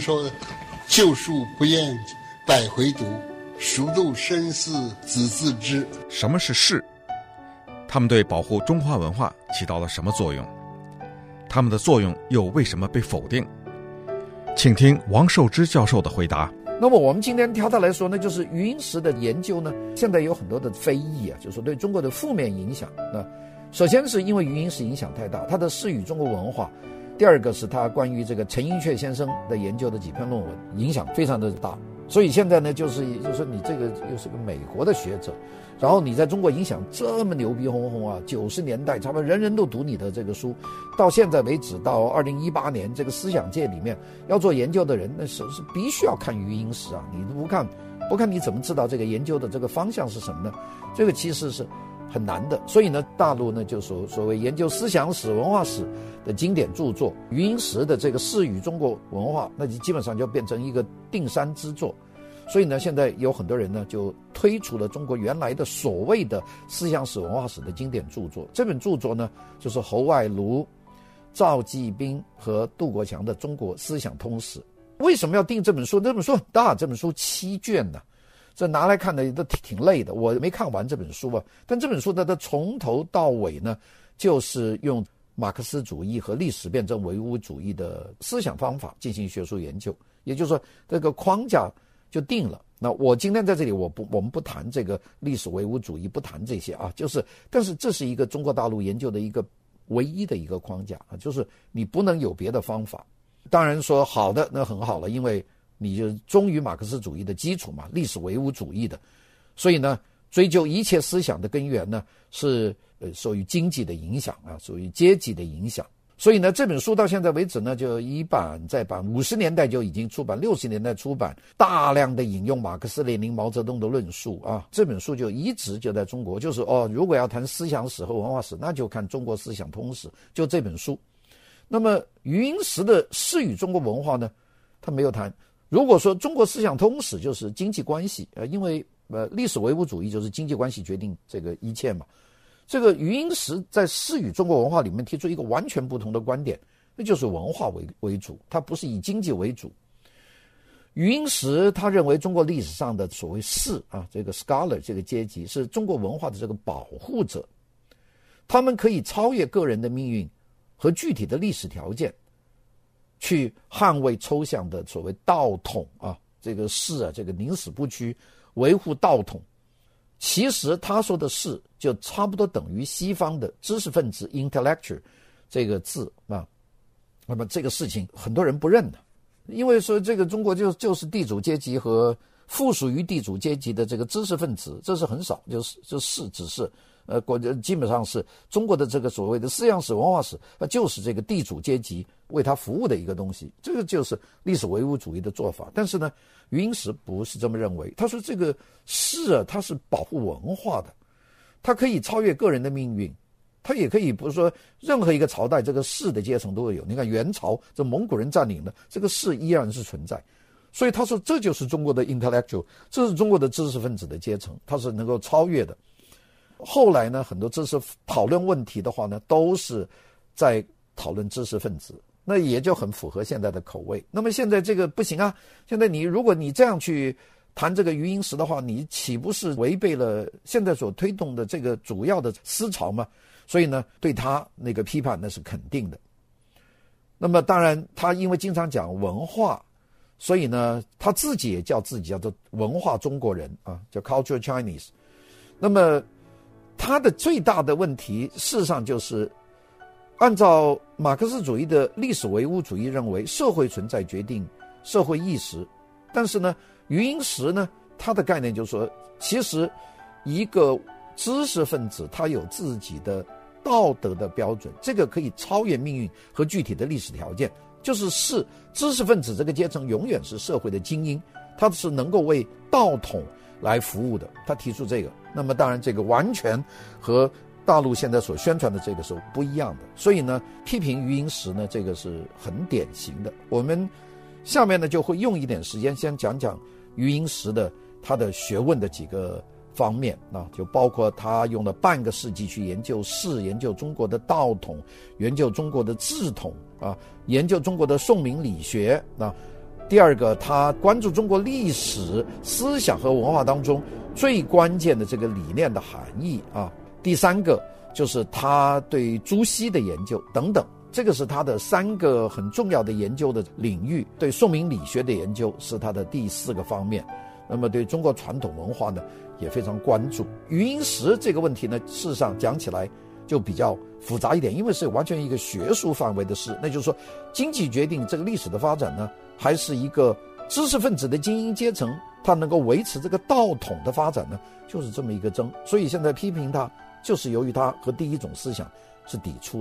说的“旧书不厌百回读，熟读深思子自知”。什么是士？他们对保护中华文化起到了什么作用？他们的作用又为什么被否定？请听王寿之教授的回答。那么我们今天挑它来说呢，就是余英时的研究呢，现在有很多的非议啊，就是对中国的负面影响。那首先是因为余英时影响太大，他的《士与中国文化》；第二个是他关于这个陈寅恪先生的研究的几篇论文，影响非常的大。所以现在呢，就是就是说你这个又是个美国的学者，然后你在中国影响这么牛逼哄哄啊！九十年代差不多人人都读你的这个书，到现在为止，到二零一八年，这个思想界里面要做研究的人，那是是必须要看余英时啊！你不看，不看你怎么知道这个研究的这个方向是什么呢？这个其实是。很难的，所以呢，大陆呢就所所谓研究思想史、文化史的经典著作，余英时的这个《士与中国文化》，那就基本上就变成一个定山之作。所以呢，现在有很多人呢就推出了中国原来的所谓的思想史、文化史的经典著作。这本著作呢，就是侯外庐、赵继斌和杜国强的《中国思想通史》。为什么要定这本书？这本书很大，这本书七卷呢。这拿来看的？都挺挺累的，我没看完这本书啊。但这本书呢，它从头到尾呢，就是用马克思主义和历史辩证唯物主义的思想方法进行学术研究。也就是说，这个框架就定了。那我今天在这里，我不，我们不谈这个历史唯物主义，不谈这些啊。就是，但是这是一个中国大陆研究的一个唯一的一个框架啊，就是你不能有别的方法。当然说好的，那很好了，因为。你就忠于马克思主义的基础嘛，历史唯物主义的，所以呢，追究一切思想的根源呢，是呃受于经济的影响啊，属于阶级的影响。所以呢，这本书到现在为止呢，就一版再版，五十年代就已经出版，六十年代出版，大量的引用马克思列宁、毛泽东的论述啊，这本书就一直就在中国，就是哦，如果要谈思想史和文化史，那就看《中国思想通史》，就这本书。那么余英时的《士与中国文化》呢，他没有谈。如果说中国思想通史就是经济关系，呃，因为呃历史唯物主义就是经济关系决定这个一切嘛。这个余英时在《士与中国文化》里面提出一个完全不同的观点，那就是文化为为主，它不是以经济为主。余英时他认为中国历史上的所谓士啊，这个 scholar 这个阶级是中国文化的这个保护者，他们可以超越个人的命运和具体的历史条件。去捍卫抽象的所谓道统啊，这个士啊，这个宁死不屈，维护道统。其实他说的士就差不多等于西方的知识分子 （intellectual） 这个字啊。那么这个事情很多人不认的，因为说这个中国就就是地主阶级和附属于地主阶级的这个知识分子，这是很少，就是就士只是。呃，国家基本上是中国的这个所谓的思想史、文化史，那就是这个地主阶级为他服务的一个东西，这个就是历史唯物主义的做法。但是呢，余英时不是这么认为，他说这个士啊，他是保护文化的，他可以超越个人的命运，他也可以不是说任何一个朝代这个士的阶层都会有。你看元朝这蒙古人占领的这个士依然是存在，所以他说这就是中国的 intellectual，这是中国的知识分子的阶层，他是能够超越的。后来呢，很多知识讨论问题的话呢，都是在讨论知识分子，那也就很符合现在的口味。那么现在这个不行啊！现在你如果你这样去谈这个余英时的话，你岂不是违背了现在所推动的这个主要的思潮吗？所以呢，对他那个批判那是肯定的。那么当然，他因为经常讲文化，所以呢，他自己也叫自己叫做文化中国人啊，叫 “Culture Chinese。那么。他的最大的问题，事实上就是按照马克思主义的历史唯物主义认为，社会存在决定社会意识。但是呢，余英时呢，他的概念就是说，其实一个知识分子他有自己的道德的标准，这个可以超越命运和具体的历史条件。就是是知识分子这个阶层永远是社会的精英，他是能够为道统来服务的。他提出这个。那么当然，这个完全和大陆现在所宣传的这个是不一样的。所以呢，批评余英时呢，这个是很典型的。我们下面呢就会用一点时间先讲讲余英时的他的学问的几个方面啊，就包括他用了半个世纪去研究士，研究中国的道统，研究中国的治统啊，研究中国的宋明理学啊。第二个，他关注中国历史思想和文化当中最关键的这个理念的含义啊。第三个就是他对朱熹的研究等等，这个是他的三个很重要的研究的领域。对宋明理学的研究是他的第四个方面。那么对中国传统文化呢，也非常关注。余英时这个问题呢，事实上讲起来就比较复杂一点，因为是完全一个学术范围的事。那就是说，经济决定这个历史的发展呢，还是一个知识分子的精英阶层，他能够维持这个道统的发展呢，就是这么一个争。所以现在批评他，就是由于他和第一种思想是抵触。